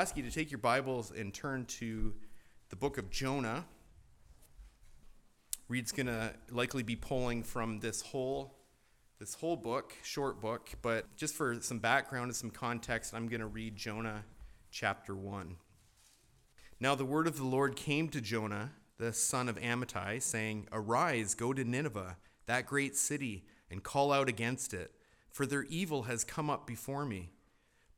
ask you to take your Bibles and turn to the book of Jonah. Reed's going to likely be pulling from this whole this whole book, short book, but just for some background and some context, I'm going to read Jonah chapter 1. Now the word of the Lord came to Jonah, the son of Amittai, saying, Arise, go to Nineveh, that great city, and call out against it, for their evil has come up before me.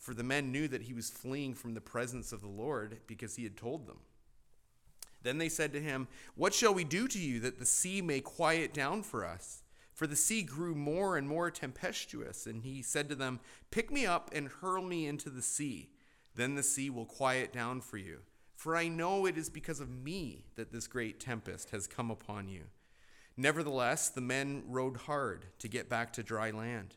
For the men knew that he was fleeing from the presence of the Lord because he had told them. Then they said to him, What shall we do to you that the sea may quiet down for us? For the sea grew more and more tempestuous. And he said to them, Pick me up and hurl me into the sea. Then the sea will quiet down for you. For I know it is because of me that this great tempest has come upon you. Nevertheless, the men rowed hard to get back to dry land.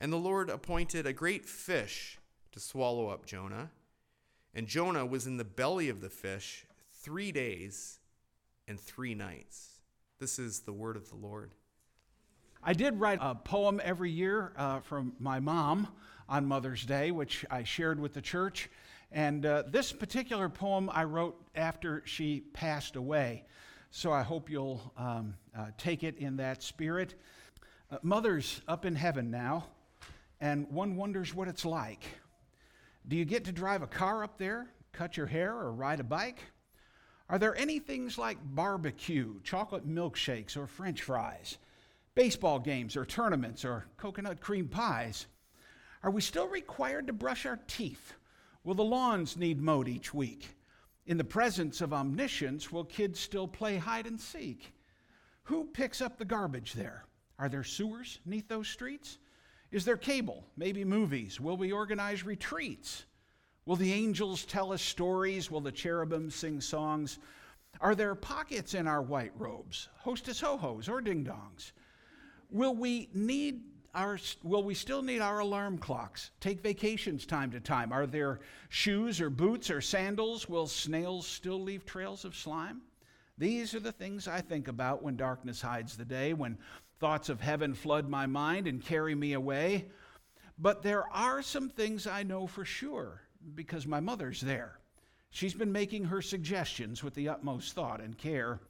And the Lord appointed a great fish to swallow up Jonah. And Jonah was in the belly of the fish three days and three nights. This is the word of the Lord. I did write a poem every year uh, from my mom on Mother's Day, which I shared with the church. And uh, this particular poem I wrote after she passed away. So I hope you'll um, uh, take it in that spirit. Uh, mother's up in heaven now and one wonders what it's like. Do you get to drive a car up there, cut your hair, or ride a bike? Are there any things like barbecue, chocolate milkshakes, or french fries, baseball games, or tournaments, or coconut cream pies? Are we still required to brush our teeth? Will the lawns need mowed each week? In the presence of omniscience, will kids still play hide and seek? Who picks up the garbage there? Are there sewers neath those streets? Is there cable? Maybe movies? Will we organize retreats? Will the angels tell us stories? Will the cherubim sing songs? Are there pockets in our white robes, hostess ho hos or ding dongs? Will we need our, will we still need our alarm clocks? Take vacations time to time? Are there shoes or boots or sandals? Will snails still leave trails of slime? These are the things I think about when darkness hides the day, when Thoughts of heaven flood my mind and carry me away. But there are some things I know for sure because my mother's there. She's been making her suggestions with the utmost thought and care.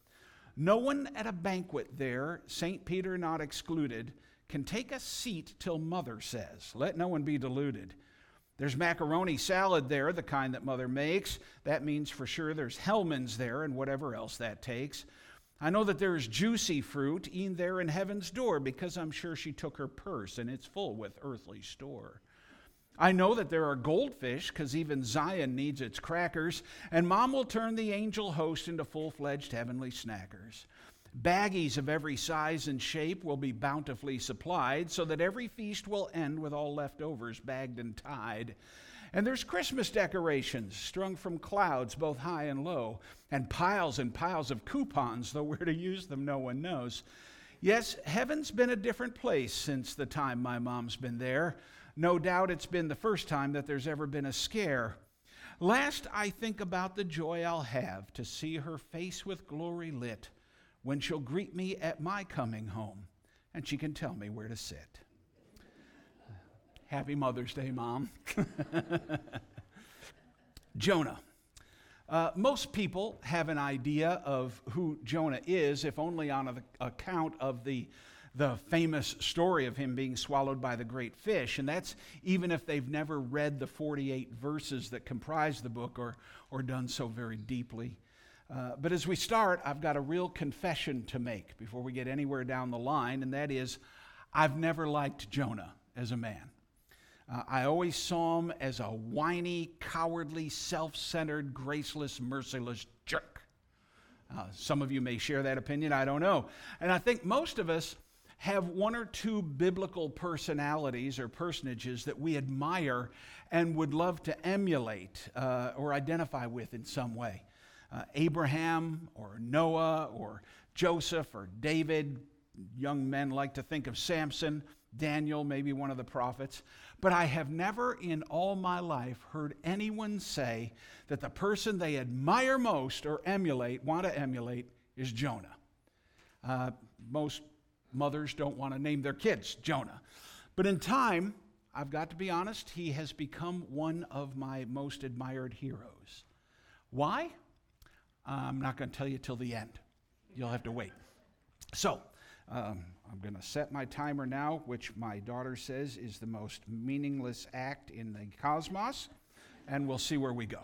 No one at a banquet there, St. Peter not excluded, can take a seat till mother says. Let no one be deluded. There's macaroni salad there, the kind that mother makes. That means for sure there's Hellmann's there and whatever else that takes. I know that there is juicy fruit e'en there in heaven's door, because I'm sure she took her purse and it's full with earthly store. I know that there are goldfish because even Zion needs its crackers, and mom will turn the angel host into full fledged heavenly snackers. Baggies of every size and shape will be bountifully supplied so that every feast will end with all leftovers bagged and tied. And there's Christmas decorations strung from clouds, both high and low, and piles and piles of coupons, though where to use them no one knows. Yes, heaven's been a different place since the time my mom's been there. No doubt it's been the first time that there's ever been a scare. Last, I think about the joy I'll have to see her face with glory lit when she'll greet me at my coming home and she can tell me where to sit. Happy Mother's Day, Mom. Jonah. Uh, most people have an idea of who Jonah is, if only on account of the the famous story of him being swallowed by the great fish. And that's even if they've never read the 48 verses that comprise the book or, or done so very deeply. Uh, but as we start, I've got a real confession to make before we get anywhere down the line, and that is I've never liked Jonah as a man. Uh, I always saw him as a whiny, cowardly, self centered, graceless, merciless jerk. Uh, some of you may share that opinion, I don't know. And I think most of us have one or two biblical personalities or personages that we admire and would love to emulate uh, or identify with in some way. Uh, Abraham or Noah or Joseph or David. Young men like to think of Samson, Daniel, maybe one of the prophets. But I have never in all my life heard anyone say that the person they admire most or emulate, want to emulate, is Jonah. Uh, most Mothers don't want to name their kids Jonah. But in time, I've got to be honest, he has become one of my most admired heroes. Why? I'm not going to tell you till the end. You'll have to wait. So, um, I'm going to set my timer now, which my daughter says is the most meaningless act in the cosmos, and we'll see where we go.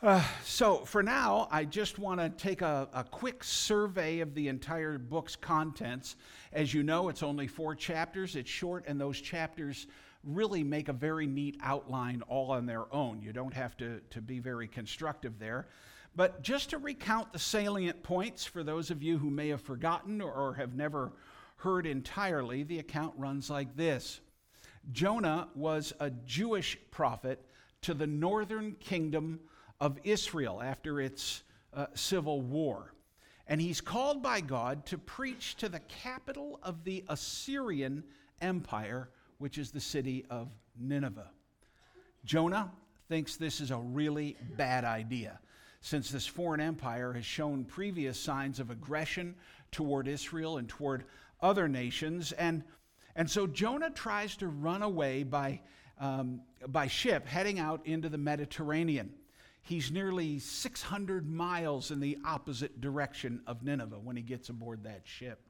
Uh, so, for now, I just want to take a, a, quick survey of the entire book's contents. As you know, it's only four chapters, it's short, and those chapters really make a very neat outline all on their own. You don't have to, to be very constructive there. But just to recount the salient points for those of you who may have forgotten or, have never heard entirely, the account runs like this Jonah was a Jewish prophet to the northern kingdom of Israel after its uh, civil war. And he's called by God to preach to the capital of the Assyrian Empire, which is the city of Nineveh. Jonah thinks this is a really bad idea, since this foreign empire has shown previous signs of aggression toward Israel and toward other nations. And, and so Jonah tries to run away by, um, by ship, heading out into the Mediterranean. He's nearly 600 miles in the opposite direction of Nineveh when he gets aboard that ship.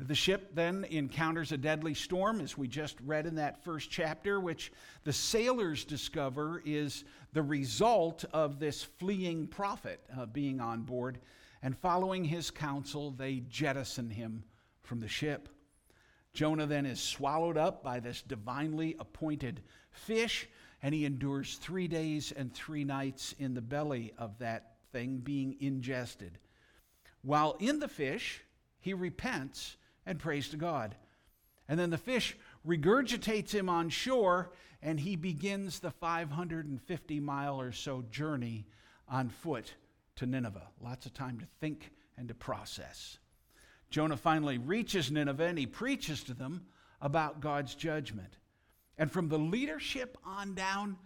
The ship then encounters a deadly storm, as we just read in that first chapter, which the sailors discover is the result of this fleeing prophet uh, being on board. And following his counsel, they jettison him from the ship. Jonah then is swallowed up by this divinely appointed fish and he endures three days and three nights in the belly of that thing being ingested. While in the fish, he repents and prays to God. And then the fish regurgitates him on shore, and he begins the 550 mile or so journey on foot to Nineveh. Lots of time to think and to process. Jonah finally reaches Nineveh and he preaches to them about God's judgment. And from the leadership on down,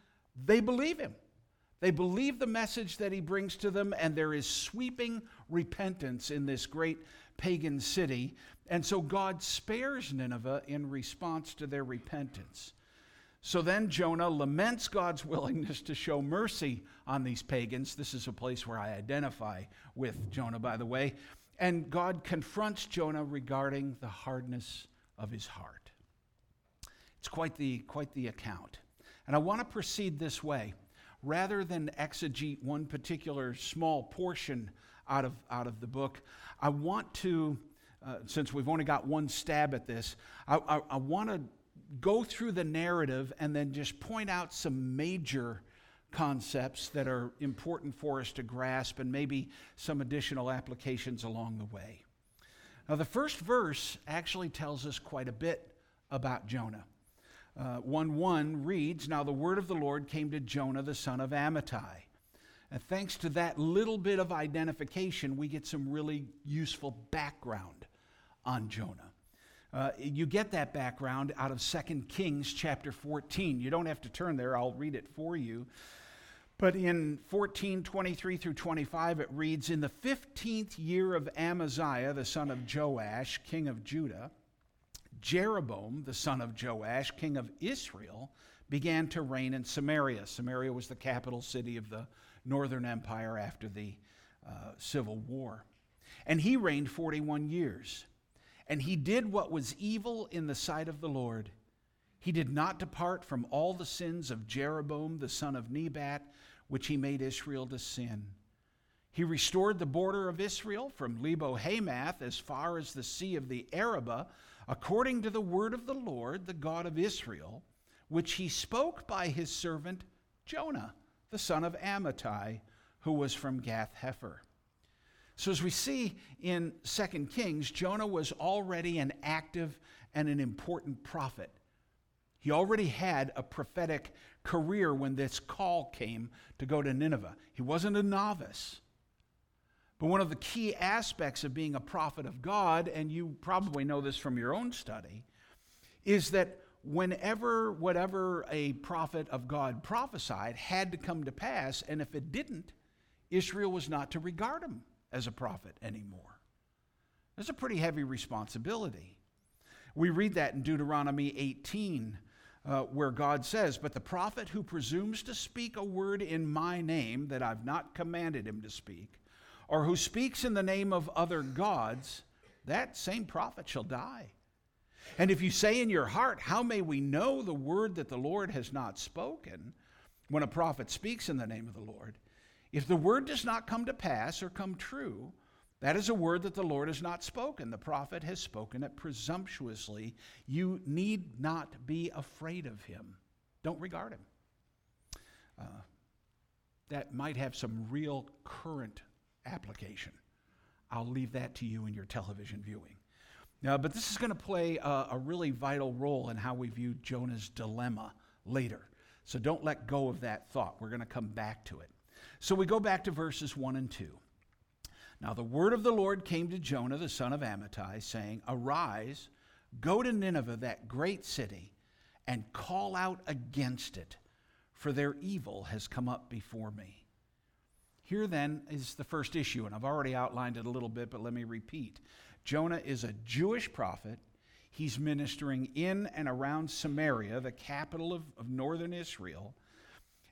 they believe him. They believe the message that he brings to them, and there is sweeping repentance in this great pagan city. And so God spares Nineveh in response to their repentance. So then Jonah laments God's willingness to show mercy on these pagans. This is a place where I identify with Jonah, by the way. And God confronts Jonah regarding the hardness of his heart. It's quite the, quite the account. And I want to proceed this way. Rather than exegete one particular small portion out of, out of the book, I want to, uh, since we've only got one stab at this, I, I, I want to go through the narrative and then just point out some major concepts that are important for us to grasp and maybe some additional applications along the way. Now, the first verse actually tells us quite a bit about Jonah. Uh, 1 1 reads Now the word of the Lord came to Jonah the son of Amittai. And thanks to that little bit of identification, we get some really useful background on Jonah. Uh, you get that background out of 2 Kings chapter 14. You don't have to turn there, I'll read it for you. But in 14, 23 through 25, it reads In the 15th year of Amaziah, the son of Joash, king of Judah, Jeroboam, the son of Joash, king of Israel, began to reign in Samaria. Samaria was the capital city of the northern empire after the uh, civil war. And he reigned 41 years. And he did what was evil in the sight of the Lord. He did not depart from all the sins of Jeroboam the son of Nebat which he made Israel to sin. He restored the border of Israel from Lebo Hamath as far as the sea of the Arabah, according to the word of the Lord, the God of Israel, which he spoke by his servant Jonah, the son of Amittai, who was from Gath Hepher. So, as we see in 2 Kings, Jonah was already an active and an important prophet. He already had a prophetic career when this call came to go to Nineveh. He wasn't a novice. But one of the key aspects of being a prophet of God, and you probably know this from your own study, is that whenever whatever a prophet of God prophesied had to come to pass, and if it didn't, Israel was not to regard him as a prophet anymore. That's a pretty heavy responsibility. We read that in Deuteronomy 18, uh, where God says, But the prophet who presumes to speak a word in my name that I've not commanded him to speak, or who speaks in the name of other gods, that same prophet shall die. And if you say in your heart, How may we know the word that the Lord has not spoken? When a prophet speaks in the name of the Lord, if the word does not come to pass or come true, that is a word that the Lord has not spoken. The prophet has spoken it presumptuously. You need not be afraid of him. Don't regard him. Uh, that might have some real current application. I'll leave that to you in your television viewing. Now, but this is going to play a, a really vital role in how we view Jonah's dilemma later. So don't let go of that thought. We're going to come back to it. So we go back to verses 1 and 2. Now the word of the Lord came to Jonah, the son of Amittai, saying, Arise, go to Nineveh, that great city, and call out against it, for their evil has come up before me. Here then is the first issue, and I've already outlined it a little bit, but let me repeat. Jonah is a Jewish prophet. He's ministering in and around Samaria, the capital of, of northern Israel.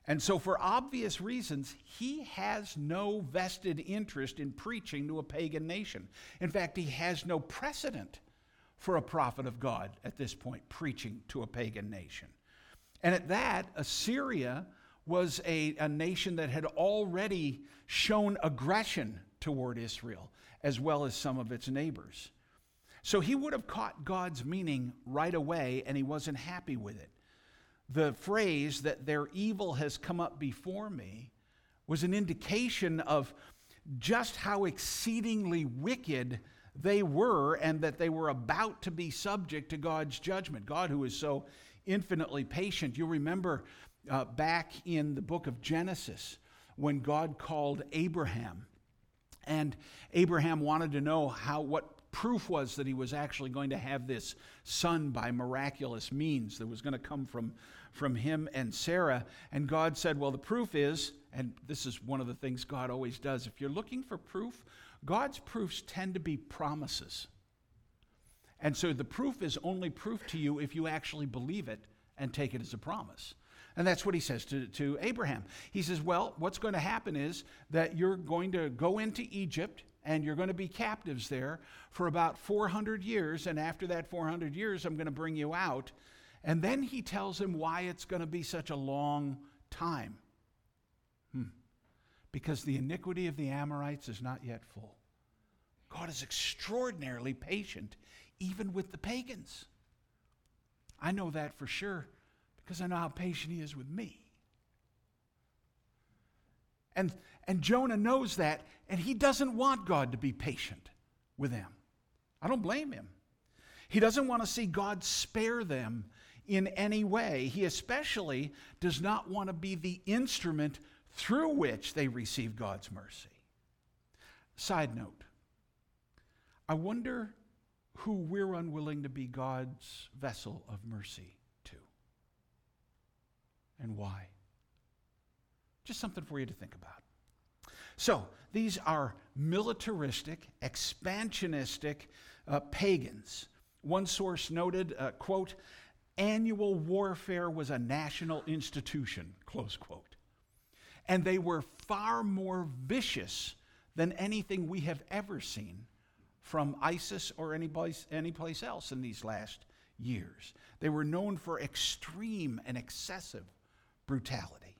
And so, for obvious reasons, he has no vested interest in preaching to a pagan nation. In fact, he has no precedent for a prophet of God at this point preaching to a pagan nation. And at that, Assyria was a, a nation that had already shown aggression toward Israel, as well as some of its neighbors. So he would have caught God's meaning right away, and he wasn't happy with it the phrase that their evil has come up before me was an indication of just how exceedingly wicked they were and that they were about to be subject to God's judgment. God, who is so infinitely patient. You remember uh, back in the book of Genesis when God called Abraham. And Abraham wanted to know how what proof was that he was actually going to have this son by miraculous means that was going to come from from him and Sarah. And God said, Well, the proof is, and this is one of the things God always does, if you're looking for proof, God's proofs tend to be promises. And so the proof is only proof to you if you actually believe it and take it as a promise. And that's what he says to, to Abraham. He says, Well, what's going to happen is that you're going to go into Egypt and you're going to be captives there for about 400 years. And after that 400 years, I'm going to bring you out. And then he tells him why it's going to be such a long time. Hmm. Because the iniquity of the Amorites is not yet full. God is extraordinarily patient, even with the pagans. I know that for sure because I know how patient he is with me. And, and Jonah knows that, and he doesn't want God to be patient with them. I don't blame him. He doesn't want to see God spare them in any way. He especially does not want to be the instrument through which they receive God's mercy. Side note I wonder who we're unwilling to be God's vessel of mercy and why. Just something for you to think about. So, these are militaristic, expansionistic uh, pagans. One source noted, uh, quote, annual warfare was a national institution, close quote. And they were far more vicious than anything we have ever seen from ISIS or any place, any place else in these last years. They were known for extreme and excessive brutality.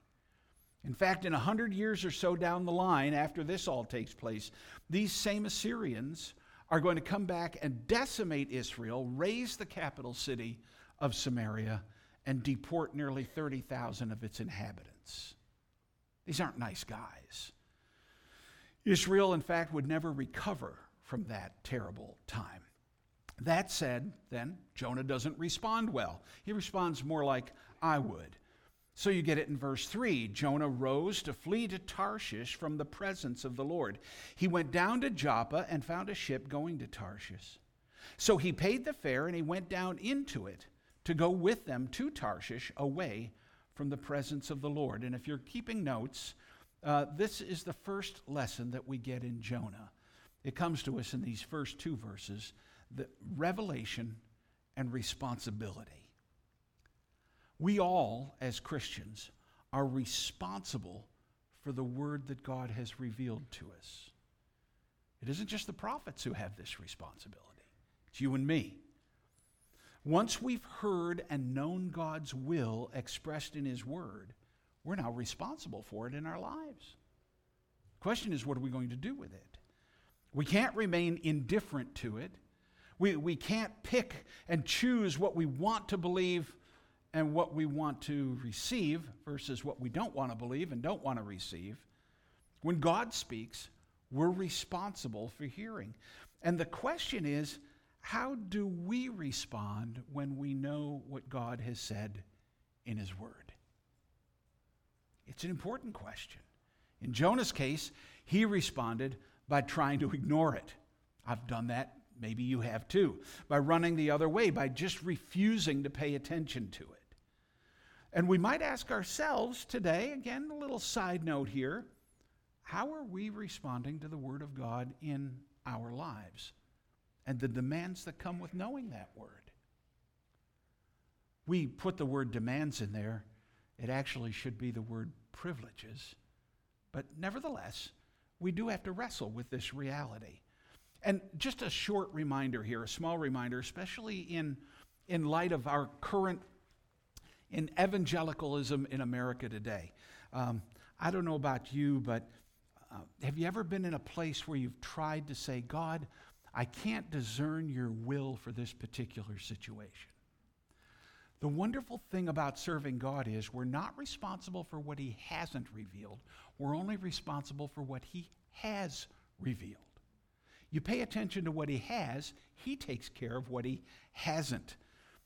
In fact, in a hundred years or so down the line, after this all takes place, these same Assyrians are going to come back and decimate Israel, raze the capital city of Samaria, and deport nearly 30,000 of its inhabitants. These aren't nice guys. Israel, in fact, would never recover from that terrible time. That said, then, Jonah doesn't respond well. He responds more like I would. So you get it in verse 3. Jonah rose to flee to Tarshish from the presence of the Lord. He went down to Joppa and found a ship going to Tarshish. So he paid the fare and he went down into it to go with them to Tarshish away from the presence of the Lord. And if you're keeping notes, uh, this is the first lesson that we get in Jonah. It comes to us in these first two verses the revelation and responsibility. We all, as Christians, are responsible for the word that God has revealed to us. It isn't just the prophets who have this responsibility, it's you and me. Once we've heard and known God's will expressed in His Word, we're now responsible for it in our lives. The question is, what are we going to do with it? We can't remain indifferent to it. We, we can't pick and choose what we want to believe and what we want to receive versus what we don't want to believe and don't want to receive. When God speaks, we're responsible for hearing. And the question is how do we respond when we know what God has said in His Word? It's an important question. In Jonah's case, he responded by trying to ignore it. I've done that. Maybe you have too. By running the other way, by just refusing to pay attention to it. And we might ask ourselves today, again, a little side note here how are we responding to the Word of God in our lives and the demands that come with knowing that Word? We put the word demands in there. It actually should be the word privileges. But nevertheless, we do have to wrestle with this reality. And just a short reminder here, a small reminder, especially in, in light of our current in evangelicalism in America today. Um, I don't know about you, but uh, have you ever been in a place where you've tried to say, God, I can't discern your will for this particular situation? The wonderful thing about serving God is we're not responsible for what He hasn't revealed, we're only responsible for what He has revealed. You pay attention to what He has, He takes care of what He hasn't.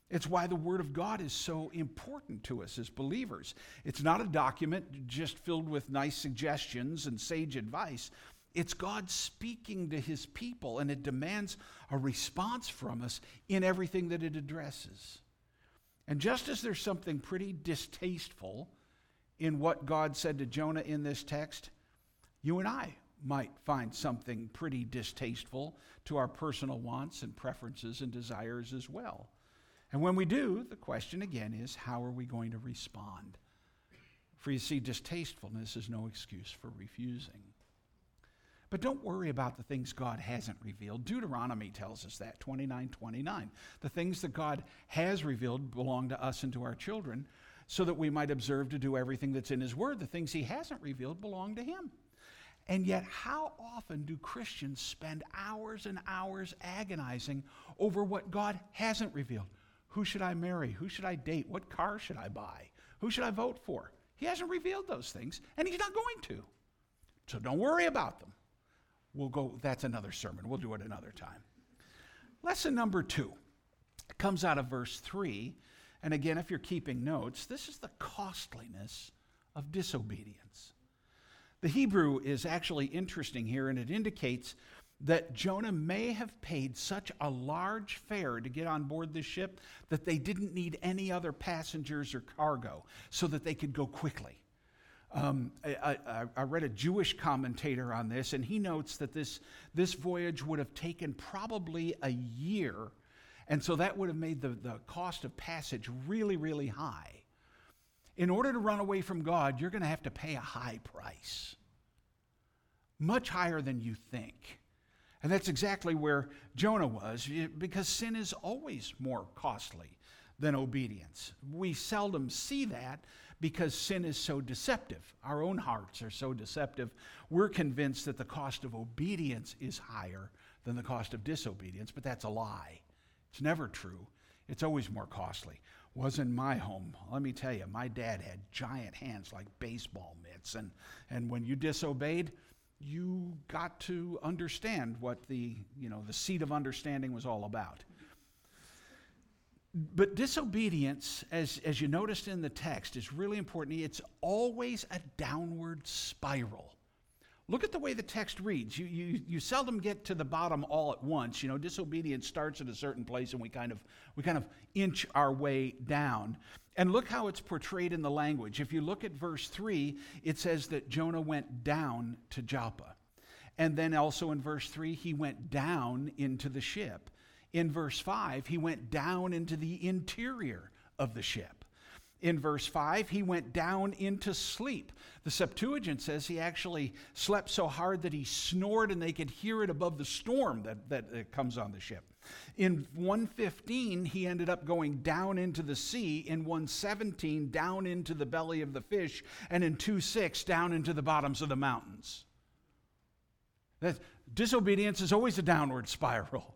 It's why the Word of God is so important to us as believers. It's not a document just filled with nice suggestions and sage advice. It's God speaking to His people, and it demands a response from us in everything that it addresses. And just as there's something pretty distasteful in what God said to Jonah in this text, you and I might find something pretty distasteful to our personal wants and preferences and desires as well. And when we do, the question again is how are we going to respond? For you see, distastefulness is no excuse for refusing. But don't worry about the things God hasn't revealed. Deuteronomy tells us that, 29 29. The things that God has revealed belong to us and to our children, so that we might observe to do everything that's in His Word. The things He hasn't revealed belong to Him. And yet, how often do Christians spend hours and hours agonizing over what God hasn't revealed? Who should I marry? Who should I date? What car should I buy? Who should I vote for? He hasn't revealed those things, and he's not going to. So don't worry about them. We'll go, that's another sermon. We'll do it another time. Lesson number two comes out of verse three. And again, if you're keeping notes, this is the costliness of disobedience. The Hebrew is actually interesting here, and it indicates that Jonah may have paid such a large fare to get on board the ship that they didn't need any other passengers or cargo so that they could go quickly. Um, I, I, I, read a Jewish commentator on this, and he notes that this, this voyage would have taken probably a year, and so that would have made the, the cost of passage really, really high. In order to run away from God, you're going to have to pay a high price, much higher than you think. And that's exactly where Jonah was, because sin is always more costly than obedience. We seldom see that because sin is so deceptive. Our own hearts are so deceptive. We're convinced that the cost of obedience is higher than the cost of disobedience, but that's a lie. It's never true. It's always more costly. Was in my home. Let me tell you, my dad had giant hands like baseball mitts, and, and when you disobeyed, you got to understand what the, you know, the seat of understanding was all about. But disobedience, as, as you noticed in the text, is really important. It's always a downward spiral. Look at the way the text reads. You, you, you seldom get to the bottom all at once. You know, disobedience starts at a certain place and we kind of, we kind of inch our way down. And look how it's portrayed in the language. If you look at verse 3, it says that Jonah went down to Joppa. And then also in verse 3, he went down into the ship. In verse 5, he went down into the interior of the ship. In verse 5, he went down into sleep. The Septuagint says he actually slept so hard that he snored and they could hear it above the storm that, that comes on the ship. In 115, he ended up going down into the sea. In 117, down into the belly of the fish. And in 26, down into the bottoms of the mountains. That disobedience is always a downward spiral.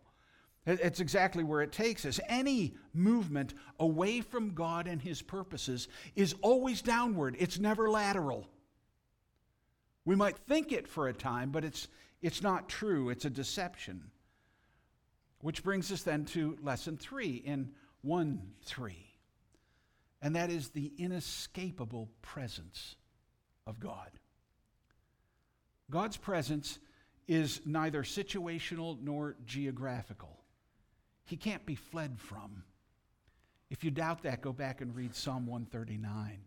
It's exactly where it takes us. Any movement away from God and His purposes is always downward, it's never lateral. We might think it for a time, but it's, it's not true, it's a deception. Which brings us then to lesson three in 1 3, and that is the inescapable presence of God. God's presence is neither situational nor geographical. He can't be fled from. If you doubt that, go back and read Psalm 139.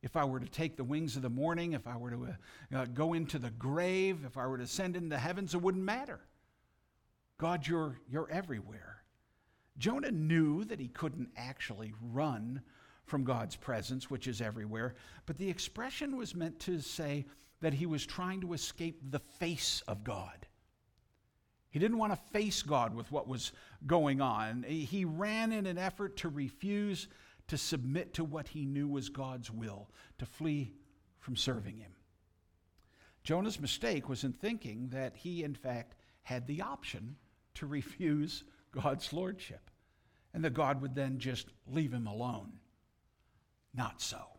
If I were to take the wings of the morning, if I were to uh, uh, go into the grave, if I were to ascend into the heavens, it wouldn't matter. God, you're, you're everywhere. Jonah knew that he couldn't actually run from God's presence, which is everywhere, but the expression was meant to say that he was trying to escape the face of God. He didn't want to face God with what was going on. He ran in an effort to refuse to submit to what he knew was God's will, to flee from serving him. Jonah's mistake was in thinking that he, in fact, had the option to refuse God's lordship and that God would then just leave him alone. Not so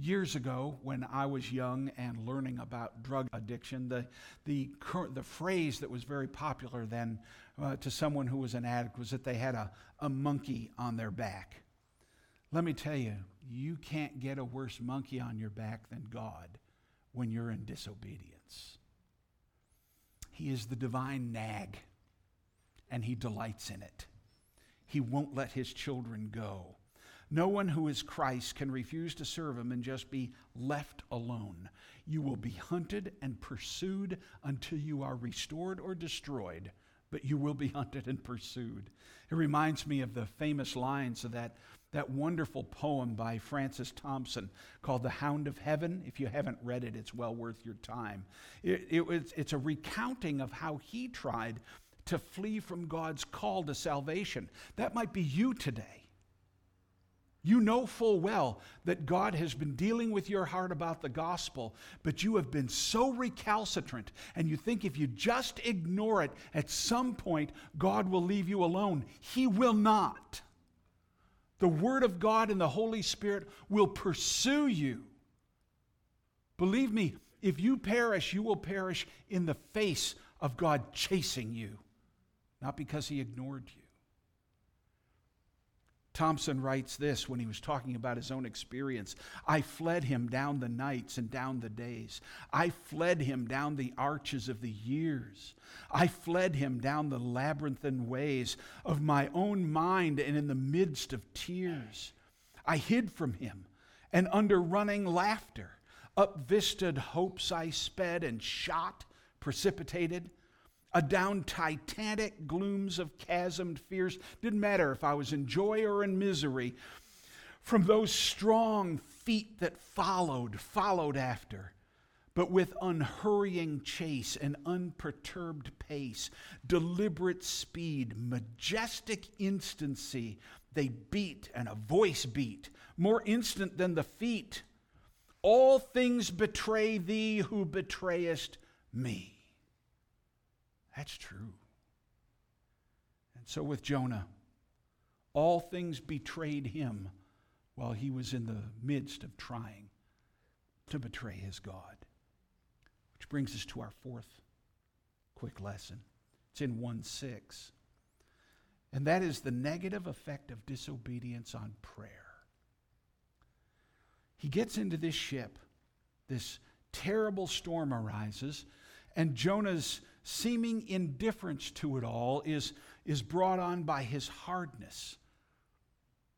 years ago when I was young and learning about drug addiction, the, the, the phrase that was very popular then uh, to someone who was an addict was that they had a, a monkey on their back. Let me tell you, you can't get a worse monkey on your back than God when you're in disobedience. He is the divine nag, and he delights in it. He won't let his children go. No one who is Christ can refuse to serve him and just be left alone. You will be hunted and pursued until you are restored or destroyed, but you will be hunted and pursued. It reminds me of the famous lines of that, that wonderful poem by Francis Thompson called The Hound of Heaven. If you haven't read it, it's well worth your time. It, it it's a recounting of how he tried to flee from God's call to salvation. That might be you today. You know full well that God has been dealing with your heart about the gospel, but you have been so recalcitrant, and you think if you just ignore it, at some point God will leave you alone. He will not. The Word of God and the Holy Spirit will pursue you. Believe me, if you perish, you will perish in the face of God chasing you, not because He ignored you. Thompson writes this when he was talking about his own experience I fled him down the nights and down the days. I fled him down the arches of the years. I fled him down the labyrinthine ways of my own mind and in the midst of tears. I hid from him and under running laughter. Up vistaed hopes I sped and shot, precipitated adown titanic glooms of chasmed fears. Didn't matter if I was in joy or in misery. From those strong feet that followed, followed after, but with unhurrying chase and unperturbed pace, deliberate speed, majestic instancy, they beat and a voice beat, more instant than the feet. All things betray thee who betrayest me. That's true. And so with Jonah, all things betrayed him while he was in the midst of trying to betray his God. Which brings us to our fourth quick lesson. It's in 1 6. And that is the negative effect of disobedience on prayer. He gets into this ship, this terrible storm arises, and Jonah's seeming indifference to it all is, is brought on by his hardness.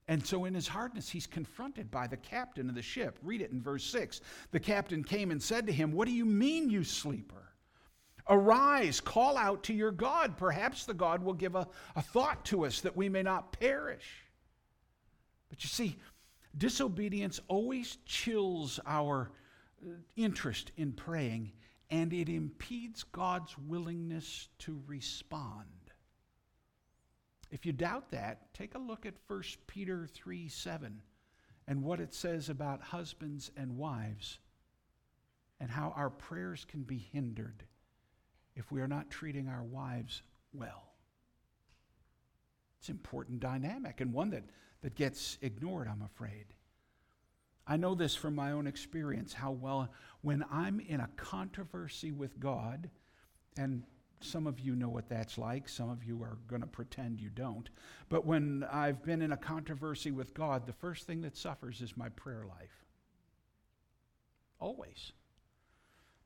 And so, in his hardness, he's confronted by the captain of the ship. Read it in verse 6. The captain came and said to him, What do you mean, you sleeper? Arise, call out to your God. Perhaps the God will give a, a thought to us that we may not perish. But you see, disobedience always chills our uh, interest in praying and it impedes God's willingness to respond. If you doubt that, take a look at 1 Peter 3 7 and what it says about husbands and wives and how our prayers can be hindered if we are not treating our wives well. It's an important dynamic and one that, that gets ignored, I'm afraid. I know this from my own experience how well, when I'm in a controversy with God, and some of you know what that's like, some of you are going to pretend you don't, but when I've been in a controversy with God, the first thing that suffers is my prayer life. Always.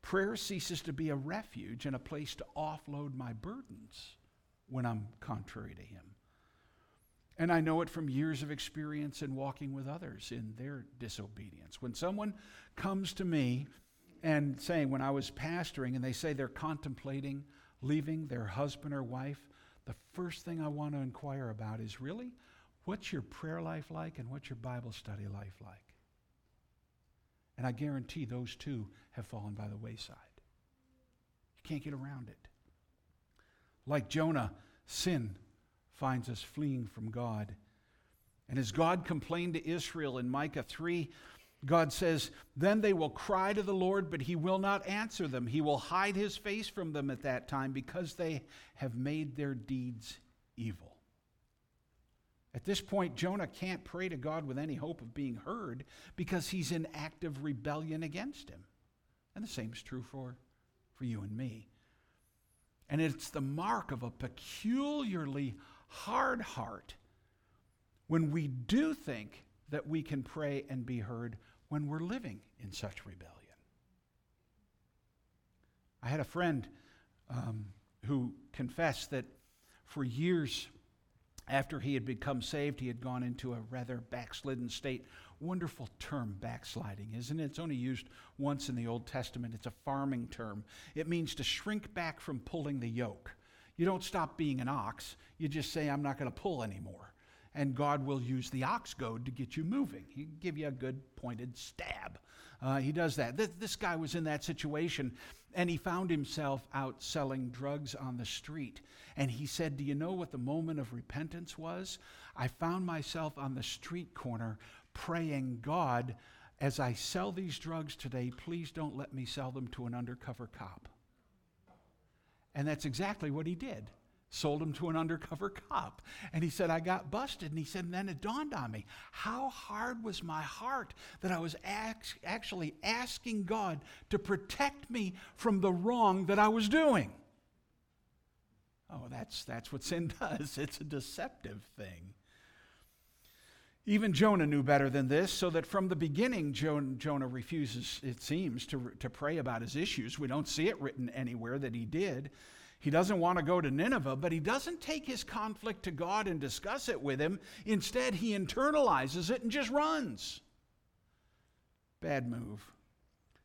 Prayer ceases to be a refuge and a place to offload my burdens when I'm contrary to Him. And I know it from years of experience in walking with others in their disobedience. When someone comes to me and saying, when I was pastoring, and they say they're contemplating leaving their husband or wife, the first thing I want to inquire about is really, what's your prayer life like and what's your Bible study life like? And I guarantee those two have fallen by the wayside. You can't get around it. Like Jonah, sin finds us fleeing from God. And as God complained to Israel in Micah 3, God says, Then they will cry to the Lord, but he will not answer them. He will hide his face from them at that time because they have made their deeds evil. At this point, Jonah can't pray to God with any hope of being heard because he's in active rebellion against him. And the same is true for, for you and me. And it's the mark of a peculiarly hard heart when we do think that we can pray and be heard when we're living in such rebellion. I had a friend um, who confessed that for years after he had become saved, he had gone into a rather backslidden state. Wonderful term, backsliding, isn't it? It's only used once in the Old Testament. It's a farming term. It means to shrink back from pulling the yoke. You don't stop being an ox, you just say, I'm not going to pull anymore. And God will use the ox goad to get you moving. He'll give you a good pointed stab. Uh, he does that. This, this guy was in that situation, and he found himself out selling drugs on the street. And he said, Do you know what the moment of repentance was? I found myself on the street corner praying, God, as I sell these drugs today, please don't let me sell them to an undercover cop. And that's exactly what he did. Sold him to an undercover cop. And he said, I got busted. And he said, and then it dawned on me how hard was my heart that I was actually asking God to protect me from the wrong that I was doing. Oh, that's, that's what sin does. It's a deceptive thing. Even Jonah knew better than this, so that from the beginning, Jonah refuses, it seems, to, to pray about his issues. We don't see it written anywhere that he did. He doesn't want to go to Nineveh, but he doesn't take his conflict to God and discuss it with him. Instead, he internalizes it and just runs. Bad move.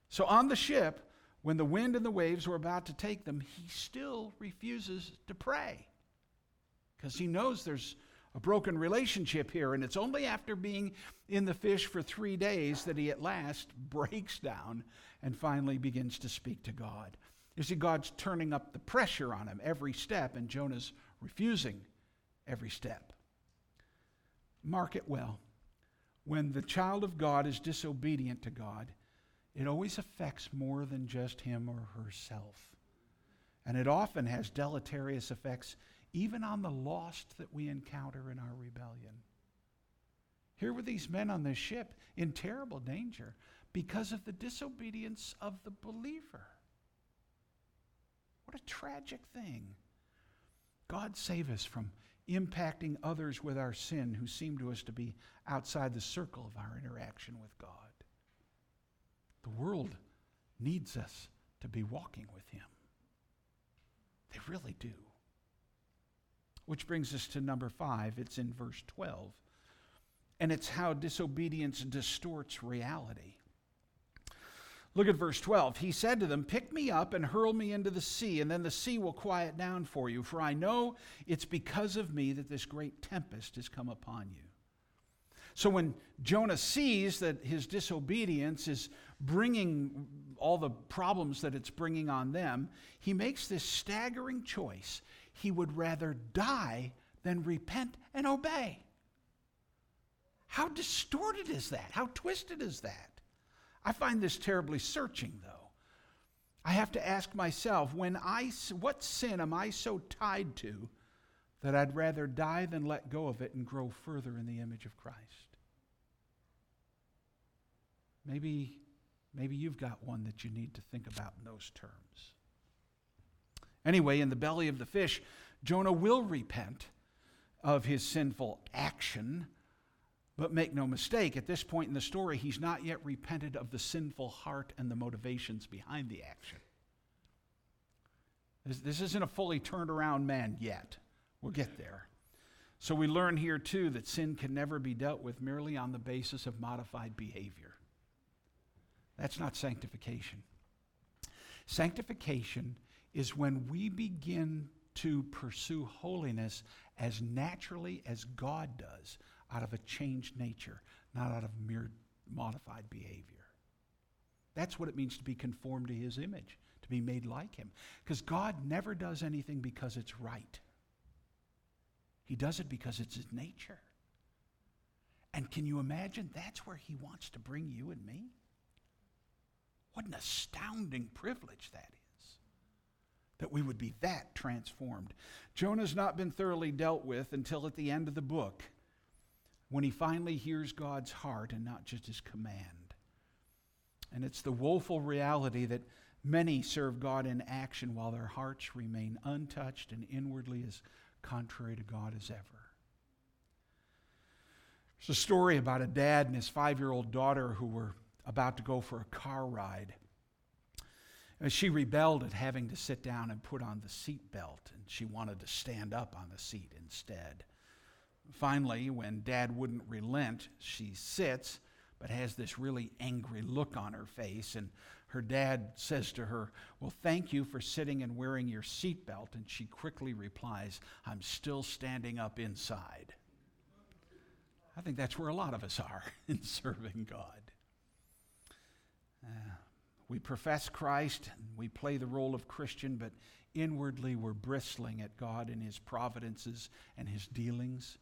So on the ship, when the wind and the waves were about to take them, he still refuses to pray because he knows there's a broken relationship here. And it's only after being in the fish for three days that he at last breaks down and finally begins to speak to God. You see, God's turning up the pressure on him every step, and Jonah's refusing every step. Mark it well. When the child of God is disobedient to God, it always affects more than just him or herself. And it often has deleterious effects even on the lost that we encounter in our rebellion. Here were these men on this ship in terrible danger because of the disobedience of the believer. What a tragic thing. God save us from impacting others with our sin who seem to us to be outside the circle of our interaction with God. The world needs us to be walking with Him. They really do. Which brings us to number five. It's in verse 12. And it's how disobedience distorts reality. Look at verse 12. He said to them, Pick me up and hurl me into the sea, and then the sea will quiet down for you, for I know it's because of me that this great tempest has come upon you. So when Jonah sees that his disobedience is bringing all the problems that it's bringing on them, he makes this staggering choice he would rather die than repent and obey. How distorted is that? How twisted is that? I find this terribly searching, though. I have to ask myself, when I, what sin am I so tied to that I'd rather die than let go of it and grow further in the image of Christ? Maybe, maybe you've got one that you need to think about in those terms. Anyway, in the belly of the fish, Jonah will repent of his sinful action. But make no mistake, at this point in the story, he's not yet repented of the sinful heart and the motivations behind the action. This, isn't a fully turned around man yet. We'll get there. So we learn here, too, that sin can never be dealt with merely on the basis of modified behavior. That's not sanctification. Sanctification is when we begin to pursue holiness as naturally as God does, out of a changed nature, not out of mere modified behavior. That's what it means to be conformed to his image, to be made like him. Because God never does anything because it's right, he does it because it's his nature. And can you imagine that's where he wants to bring you and me? What an astounding privilege that is that we would be that transformed. Jonah's not been thoroughly dealt with until at the end of the book when he finally hears God's heart and not just his command. And it's the woeful reality that many serve God in action while their hearts remain untouched and inwardly as contrary to God as ever. There's a story about a dad and his five year old daughter who were about to go for a car ride. She rebelled at having to sit down and put on the seat belt, and she wanted to stand up on the seat instead. Finally, when dad wouldn't relent, she sits, but has this really angry look on her face. And her dad says to her, Well, thank you for sitting and wearing your seatbelt. And she quickly replies, I'm still standing up inside. I think that's where a lot of us are in serving God. Uh, we profess Christ, we play the role of Christian, but inwardly we're bristling at God and His providences and His dealings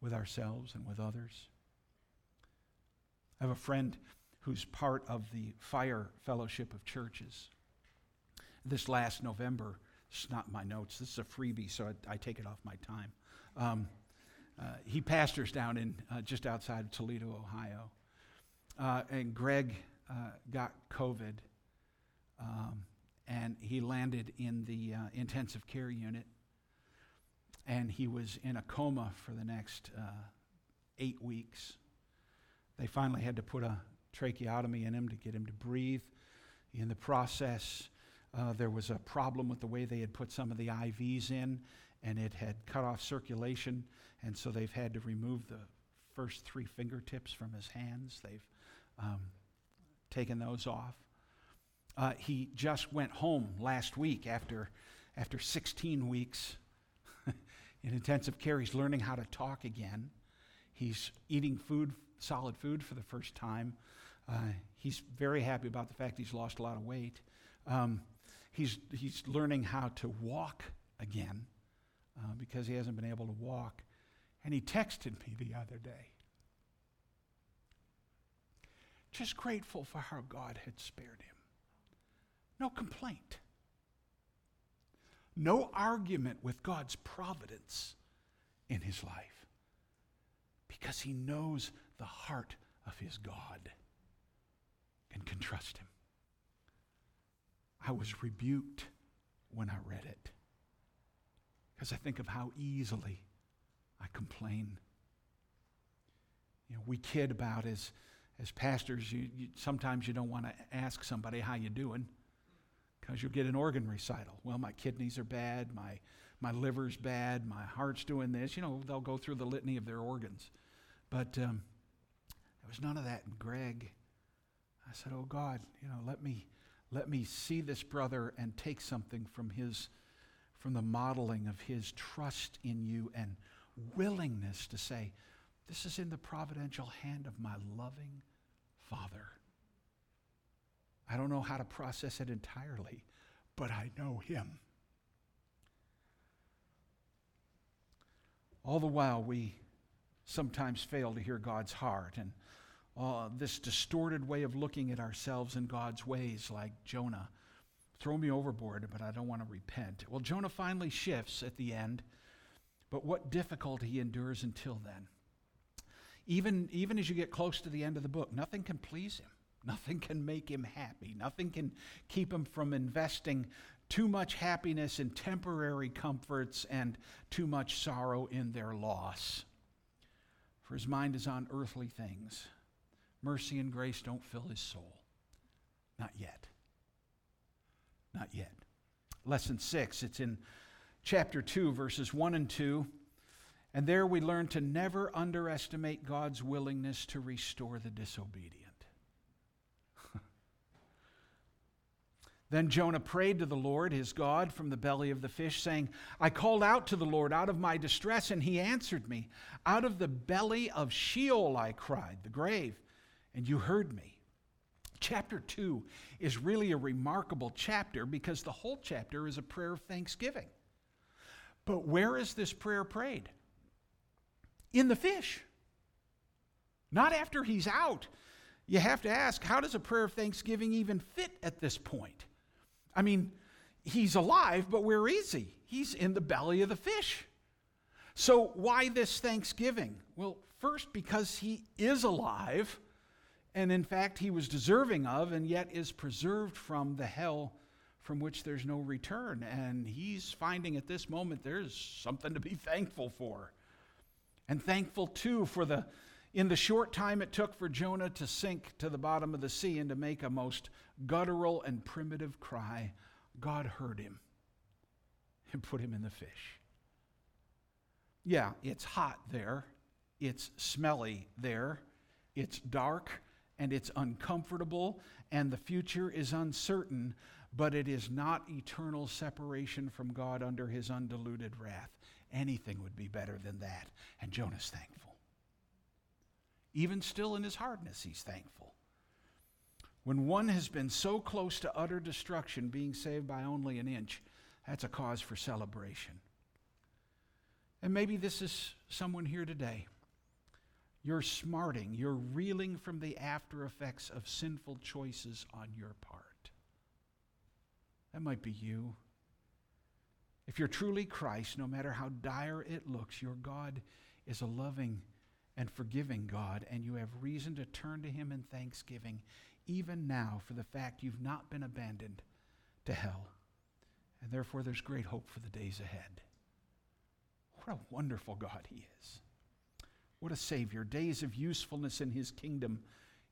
with ourselves and with others. I have a friend who's part of the Fire Fellowship of Churches. This last November, it's not my notes, this is a freebie, so I, I take it off my time. Um, uh, he pastors down in uh, just outside of Toledo, Ohio. Uh, and Greg uh, got COVID, um, and he landed in the uh, intensive care unit. And he was in a coma for the next uh, eight weeks. They finally had to put a tracheotomy in him to get him to breathe. In the process, uh, there was a problem with the way they had put some of the IVs in, and it had cut off circulation, and so they've had to remove the first three fingertips from his hands. They've um, taken those off. Uh, he just went home last week after, after 16 weeks in intensive care. He's learning how to talk again. He's eating food, solid food for the first time. Uh, he's very happy about the fact he's lost a lot of weight. Um, he's, he's learning how to walk again uh, because he hasn't been able to walk. And he texted me the other day. Just grateful for how God had spared him. No complaint. No argument with God's providence in his life because he knows the heart of his God and can trust him. I was rebuked when I read it because I think of how easily I complain. You know, we kid about as, as pastors, you, you sometimes you don't want to ask somebody how you doing because you'll get an organ recital. Well, my kidneys are bad, my, my liver's bad, my heart's doing this. You know, they'll go through the litany of their organs. But um, there was none of that in Greg. I said, Oh God, you know, let me let me see this brother and take something from his from the modeling of his trust in you and willingness to say, This is in the providential hand of my loving Father. I don't know how to process it entirely, but I know him. All the while, we sometimes fail to hear God's heart and uh, this distorted way of looking at ourselves and God's ways, like Jonah. Throw me overboard, but I don't want to repent. Well, Jonah finally shifts at the end, but what difficulty he endures until then. Even, even as you get close to the end of the book, nothing can please him. Nothing can make him happy. Nothing can keep him from investing too much happiness in temporary comforts and too much sorrow in their loss. For his mind is on earthly things. Mercy and grace don't fill his soul. Not yet. Not yet. Lesson six, it's in chapter 2, verses 1 and 2. And there we learn to never underestimate God's willingness to restore the disobedient. Then Jonah prayed to the Lord, his God, from the belly of the fish, saying, I called out to the Lord out of my distress, and he answered me. Out of the belly of Sheol I cried, the grave, and you heard me. Chapter 2 is really a remarkable chapter because the whole chapter is a prayer of thanksgiving. But where is this prayer prayed? In the fish. Not after he's out. You have to ask, how does a prayer of thanksgiving even fit at this point? I mean, he's alive, but where is he? He's in the belly of the fish. So, why this thanksgiving? Well, first, because he is alive, and in fact, he was deserving of, and yet is preserved from the hell from which there's no return. And he's finding at this moment there's something to be thankful for. And thankful, too, for the in the short time it took for Jonah to sink to the bottom of the sea and to make a most guttural and primitive cry, God heard him and put him in the fish. Yeah, it's hot there, it's smelly there, it's dark and it's uncomfortable, and the future is uncertain, but it is not eternal separation from God under his undiluted wrath. Anything would be better than that. And Jonah's thankful. Even still in his hardness, he's thankful. When one has been so close to utter destruction, being saved by only an inch, that's a cause for celebration. And maybe this is someone here today. You're smarting, you're reeling from the after effects of sinful choices on your part. That might be you. If you're truly Christ, no matter how dire it looks, your God is a loving and forgiving God, and you have reason to turn to Him in thanksgiving, even now, for the fact you've not been abandoned to hell. And therefore, there's great hope for the days ahead. What a wonderful God He is. What a Savior. Days of usefulness in His kingdom,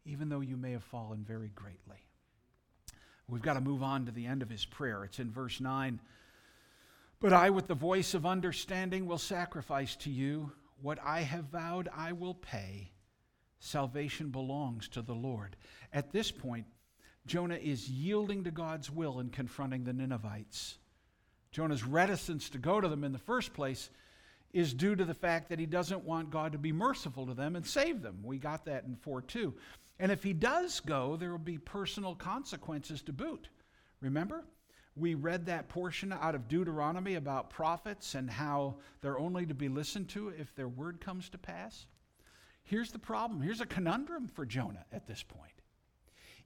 even though you may have fallen very greatly. We've got to move on to the end of His prayer. It's in verse 9. But I, with the voice of understanding, will sacrifice to you. What I have vowed, I will pay. Salvation belongs to the Lord. At this point, Jonah is yielding to God's will in confronting the Ninevites. Jonah's reticence to go to them in the first place is due to the fact that he doesn't want God to be merciful to them and save them. We got that in 4 2. And if he does go, there will be personal consequences to boot. Remember? We read that portion out of Deuteronomy about prophets and how they're only to be listened to if their word comes to pass. Here's the problem. Here's a conundrum for Jonah at this point.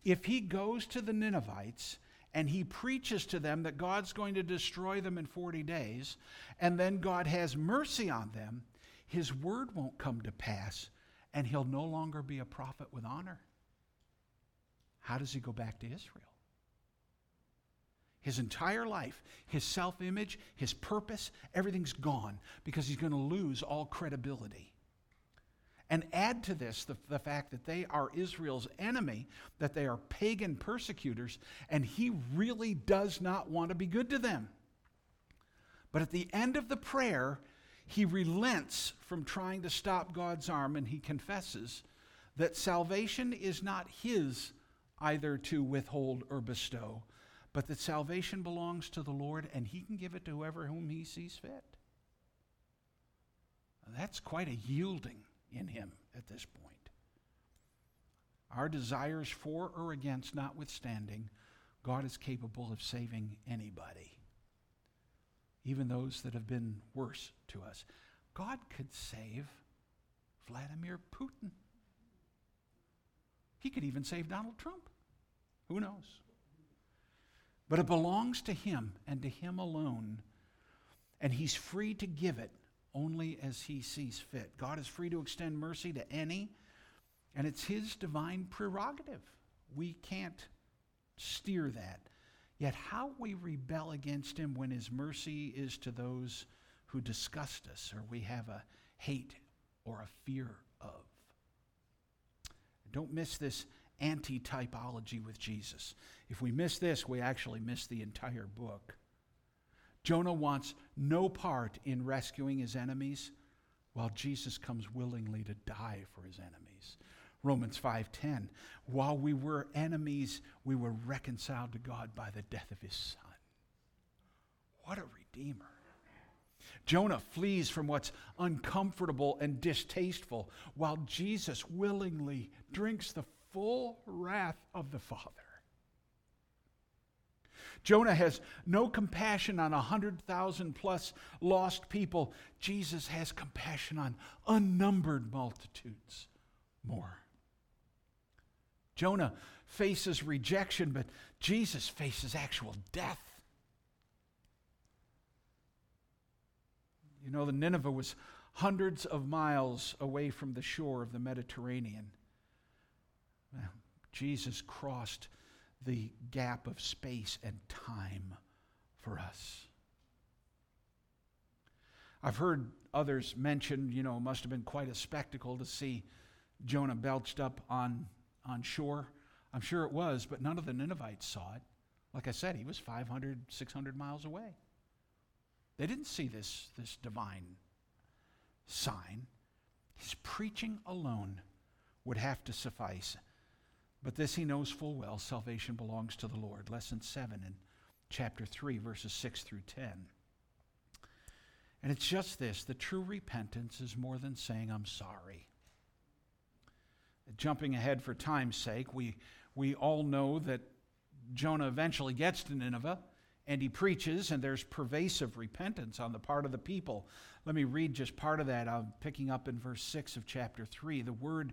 If he goes to the Ninevites and he preaches to them that God's going to destroy them in 40 days, and then God has mercy on them, his word won't come to pass, and he'll no longer be a prophet with honor. How does he go back to Israel? His entire life, his self image, his purpose, everything's gone because he's going to lose all credibility. And add to this the, the fact that they are Israel's enemy, that they are pagan persecutors, and he really does not want to be good to them. But at the end of the prayer, he relents from trying to stop God's arm and he confesses that salvation is not his either to withhold or bestow, but that salvation belongs to the Lord and he can give it to whoever whom he sees fit. That's quite a yielding in him at this point. Our desires for or against notwithstanding, God is capable of saving anybody, even those that have been worse to us. God could save Vladimir Putin. He could even save Donald Trump. Who knows? But it belongs to Him and to Him alone. And He's free to give it only as He sees fit. God is free to extend mercy to any, and it's His divine prerogative. We can't steer that. Yet, how we rebel against Him when His mercy is to those who disgust us or we have a hate or a fear of. Don't miss this anti typology with Jesus. If we miss this, we actually miss the entire book. Jonah wants no part in rescuing his enemies, while Jesus comes willingly to die for his enemies. Romans 5:10 While we were enemies, we were reconciled to God by the death of his son. What a redeemer. Jonah flees from what's uncomfortable and distasteful, while Jesus willingly drinks the full wrath of the Father. Jonah has no compassion on a 100,000 plus lost people. Jesus has compassion on unnumbered multitudes more. Jonah faces rejection, but Jesus faces actual death. You know, the Nineveh was hundreds of miles away from the shore of the Mediterranean. Jesus crossed the gap of space and time for us. I've heard others mention, you know, must have been quite a spectacle to see Jonah belched up on, on shore. I'm sure it was, but none of the Ninevites saw it. Like I said, he was 500, 600 miles away. They didn't see this, this divine sign. His preaching alone would have to suffice. But this he knows full well salvation belongs to the Lord. Lesson 7 in chapter 3, verses 6 through 10. And it's just this the true repentance is more than saying, I'm sorry. Jumping ahead for time's sake, we, we all know that Jonah eventually gets to Nineveh and he preaches, and there's pervasive repentance on the part of the people. Let me read just part of that. I'm picking up in verse 6 of chapter 3. The word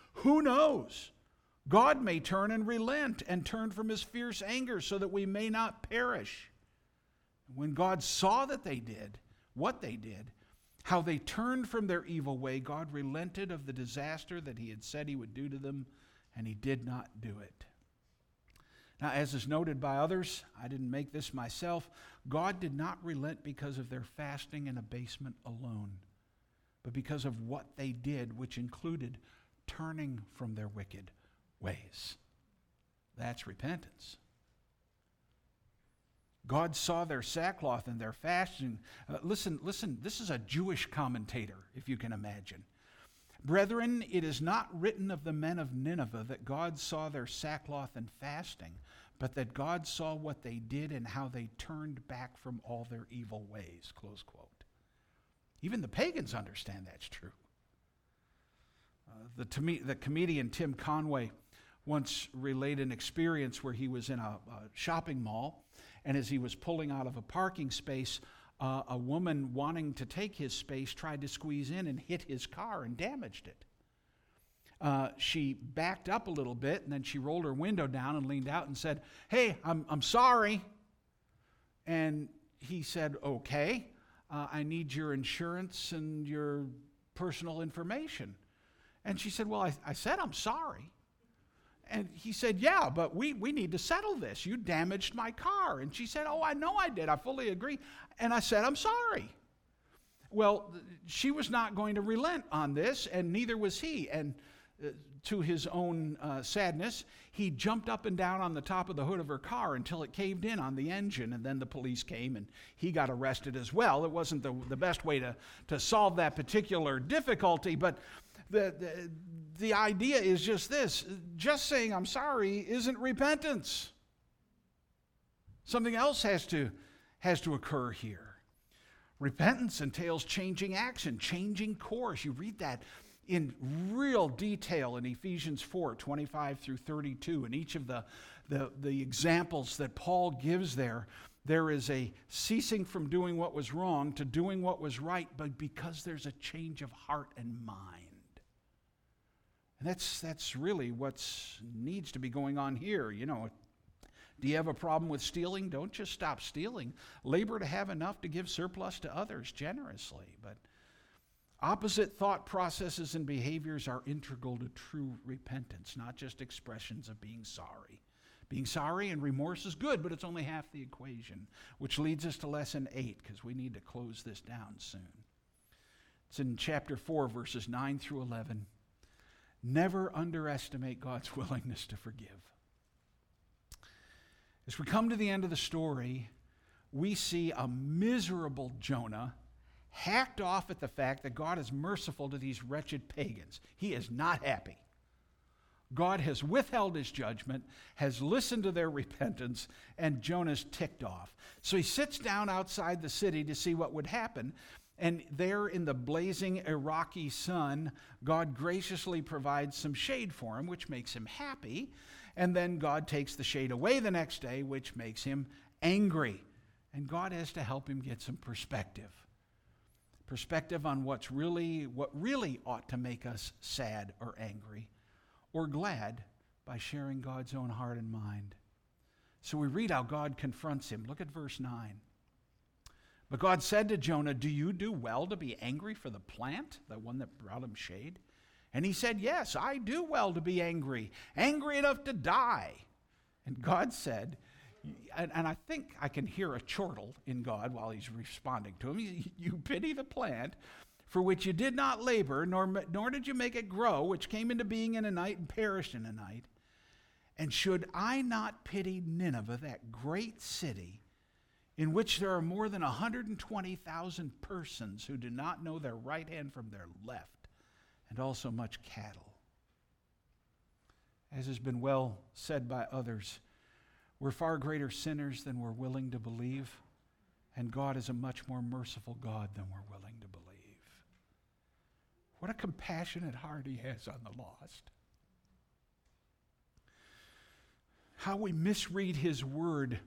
Who knows? God may turn and relent and turn from his fierce anger so that we may not perish. When God saw that they did, what they did, how they turned from their evil way, God relented of the disaster that he had said he would do to them, and he did not do it. Now, as is noted by others, I didn't make this myself, God did not relent because of their fasting and abasement alone, but because of what they did, which included turning from their wicked ways. That's repentance. God saw their sackcloth and their fasting. Uh, listen, listen, this is a Jewish commentator, if you can imagine. Brethren, it is not written of the men of Nineveh that God saw their sackcloth and fasting, but that God saw what they did and how they turned back from all their evil ways. Close quote. Even the pagans understand that's true. The, the comedian Tim Conway once relayed an experience where he was in a, a shopping mall, and as he was pulling out of a parking space, uh, a woman wanting to take his space tried to squeeze in and hit his car and damaged it. Uh, she backed up a little bit and then she rolled her window down and leaned out and said, Hey, I'm, I'm sorry. And he said, Okay, uh, I need your insurance and your personal information. And she said, Well, I, I said I'm sorry. And he said, Yeah, but we, we need to settle this. You damaged my car. And she said, Oh, I know I did. I fully agree. And I said, I'm sorry. Well, she was not going to relent on this, and neither was he. And uh, to his own uh, sadness, he jumped up and down on the top of the hood of her car until it caved in on the engine, and then the police came and he got arrested as well. It wasn't the, the best way to, to solve that particular difficulty, but the, the, the idea is just this just saying I'm sorry isn't repentance. Something else has to, has to occur here. Repentance entails changing action, changing course. You read that in real detail in Ephesians 4 25 through 32. And each of the, the, the examples that Paul gives there, there is a ceasing from doing what was wrong to doing what was right, but because there's a change of heart and mind. And that's, that's really what needs to be going on here. You know, do you have a problem with stealing? Don't just stop stealing. Labor to have enough to give surplus to others generously. But opposite thought processes and behaviors are integral to true repentance, not just expressions of being sorry. Being sorry and remorse is good, but it's only half the equation, which leads us to lesson eight, because we need to close this down soon. It's in chapter 4, verses 9 through 11. Never underestimate God's willingness to forgive. As we come to the end of the story, we see a miserable Jonah hacked off at the fact that God is merciful to these wretched pagans. He is not happy. God has withheld his judgment, has listened to their repentance, and Jonah's ticked off. So he sits down outside the city to see what would happen. And there in the blazing Iraqi sun, God graciously provides some shade for him, which makes him happy. And then God takes the shade away the next day, which makes him angry. And God has to help him get some perspective. Perspective on what's really what really ought to make us sad or angry or glad by sharing God's own heart and mind. So we read how God confronts him. Look at verse 9. But God said to Jonah, Do you do well to be angry for the plant, the one that brought him shade? And he said, Yes, I do well to be angry, angry enough to die. And God said, and, and I think I can hear a chortle in God while he's responding to him. You pity the plant for which you did not labor, nor, nor did you make it grow, which came into being in a night and perished in a night. And should I not pity Nineveh, that great city, in which there are more than 120,000 persons who do not know their right hand from their left, and also much cattle. As has been well said by others, we're far greater sinners than we're willing to believe, and God is a much more merciful God than we're willing to believe. What a compassionate heart He has on the lost. How we misread His word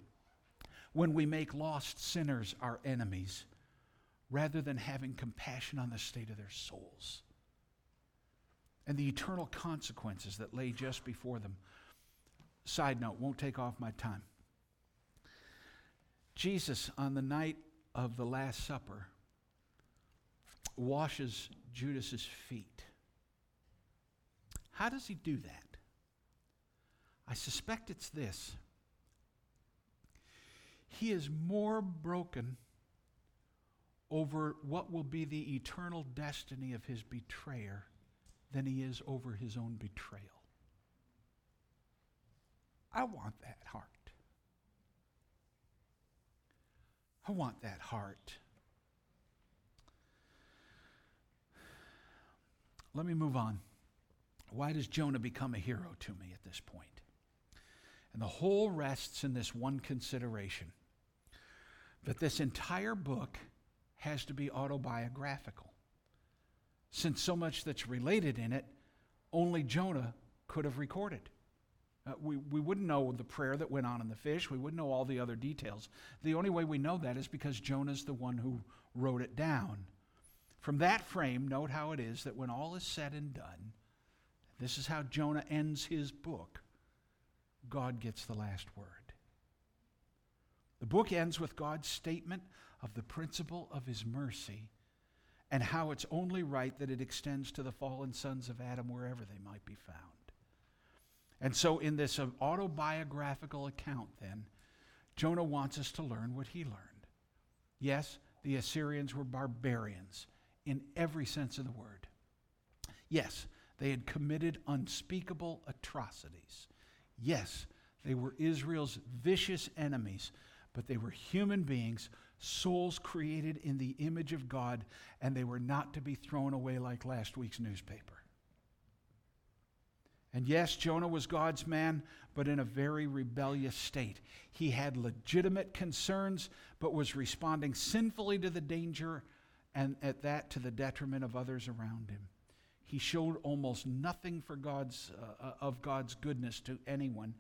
when we make lost sinners our enemies rather than having compassion on the state of their souls and the eternal consequences that lay just before them. Side note, won't take off my time. Jesus, on the night of the Last Supper, washes Judas's feet. How does he do that? I suspect it's this he is more broken over what will be the eternal destiny of his betrayer than he is over his own betrayal. I want that heart. I want that heart. Let me move on. Why does Jonah become a hero to me at this point? And the whole rests in this one consideration that this entire book has to be autobiographical. Since so much that's related in it, only Jonah could have recorded. Uh, we, we wouldn't know the prayer that went on in the fish. We wouldn't know all the other details. The only way we know that is because Jonah's the one who wrote it down. From that frame, note how it is that when all is said and done, this is how Jonah ends his book God gets the last word. The book ends with God's statement of the principle of his mercy and how it's only right that it extends to the fallen sons of Adam wherever they might be found. And so, in this uh, autobiographical account, then, Jonah wants us to learn what he learned. Yes, the Assyrians were barbarians in every sense of the word. Yes, they had committed unspeakable atrocities. Yes, they were Israel's vicious enemies but they were human beings, souls created in the image of God, and they were not to be thrown away like last week's newspaper. And yes, Jonah was God's man, but in a very rebellious state. He had legitimate concerns, but was responding sinfully to the danger, and at that to the detriment of others around him. He showed almost nothing for God's, uh, of God's goodness to anyone,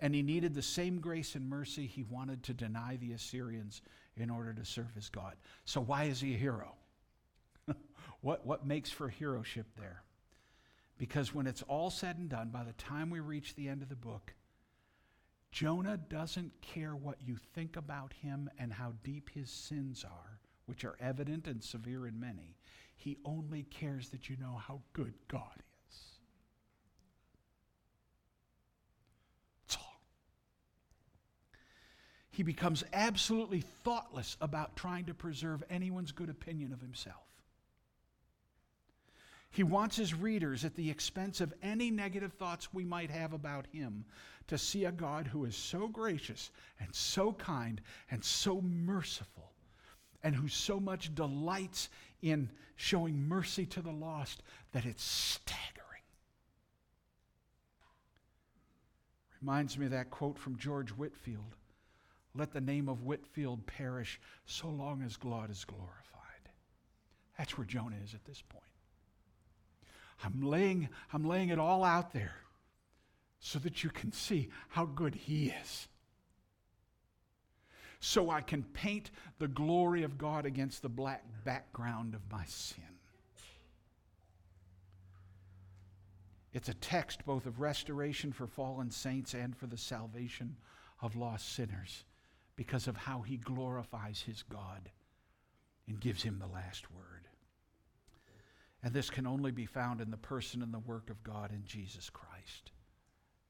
and he needed the same grace and mercy he wanted to deny the Assyrians in order to serve his God. So, why is he a hero? what, what makes for heroship there? Because when it's all said and done, by the time we reach the end of the book, Jonah doesn't care what you think about him and how deep his sins are, which are evident and severe in many. He only cares that you know how good God is. He becomes absolutely thoughtless about trying to preserve anyone's good opinion of himself. He wants his readers, at the expense of any negative thoughts we might have about him, to see a God who is so gracious and so kind and so merciful, and who so much delights in showing mercy to the lost that it's staggering. Reminds me of that quote from George Whitefield let the name of Whitefield perish so long as God is glorified. That's where Jonah is at this point. I'm laying, I'm laying it all out there so that you can see how good he is. So I can paint the glory of God against the black background of my sin. It's a text both of restoration for fallen saints and for the salvation of lost sinners because of how he glorifies his God and gives him the last word. And this can only be found in the person and the work of God in Jesus Christ.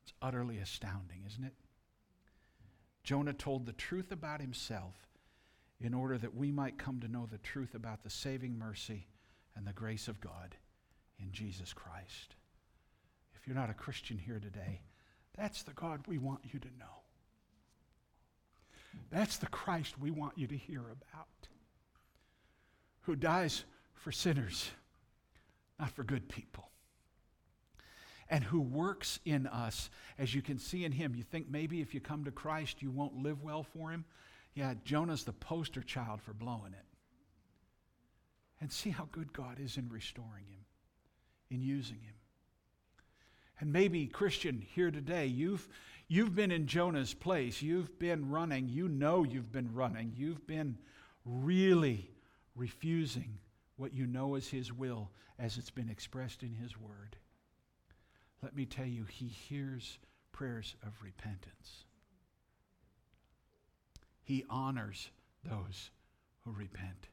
It's utterly astounding, isn't it? Jonah told the truth about himself in order that we might come to know the truth about the saving mercy and the grace of God in Jesus Christ. If you're not a Christian here today, that's the God we want you to know. That's the Christ we want you to hear about, who dies for sinners, not for good people, and who works in us, as you can see in him. You think maybe if you come to Christ, you won't live well for him? Yeah, Jonah's the poster child for blowing it. And see how good God is in restoring him, in using him. And maybe, Christian, here today, you've, you've been in Jonah's place. You've been running. You know you've been running. You've been really refusing what you know is His will as it's been expressed in His Word. Let me tell you, He hears prayers of repentance. He honors those who repent.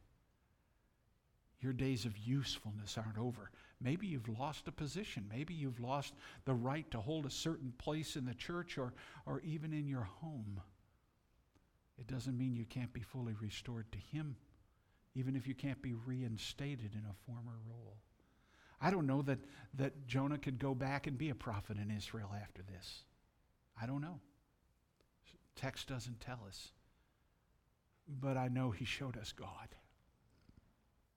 Your days of usefulness aren't over. Maybe you've lost a position. Maybe you've lost the right to hold a certain place in the church or, or even in your home. It doesn't mean you can't be fully restored to Him, even if you can't be reinstated in a former role. I don't know that, that Jonah could go back and be a prophet in Israel after this. I don't know. Text doesn't tell us. But I know he showed us God.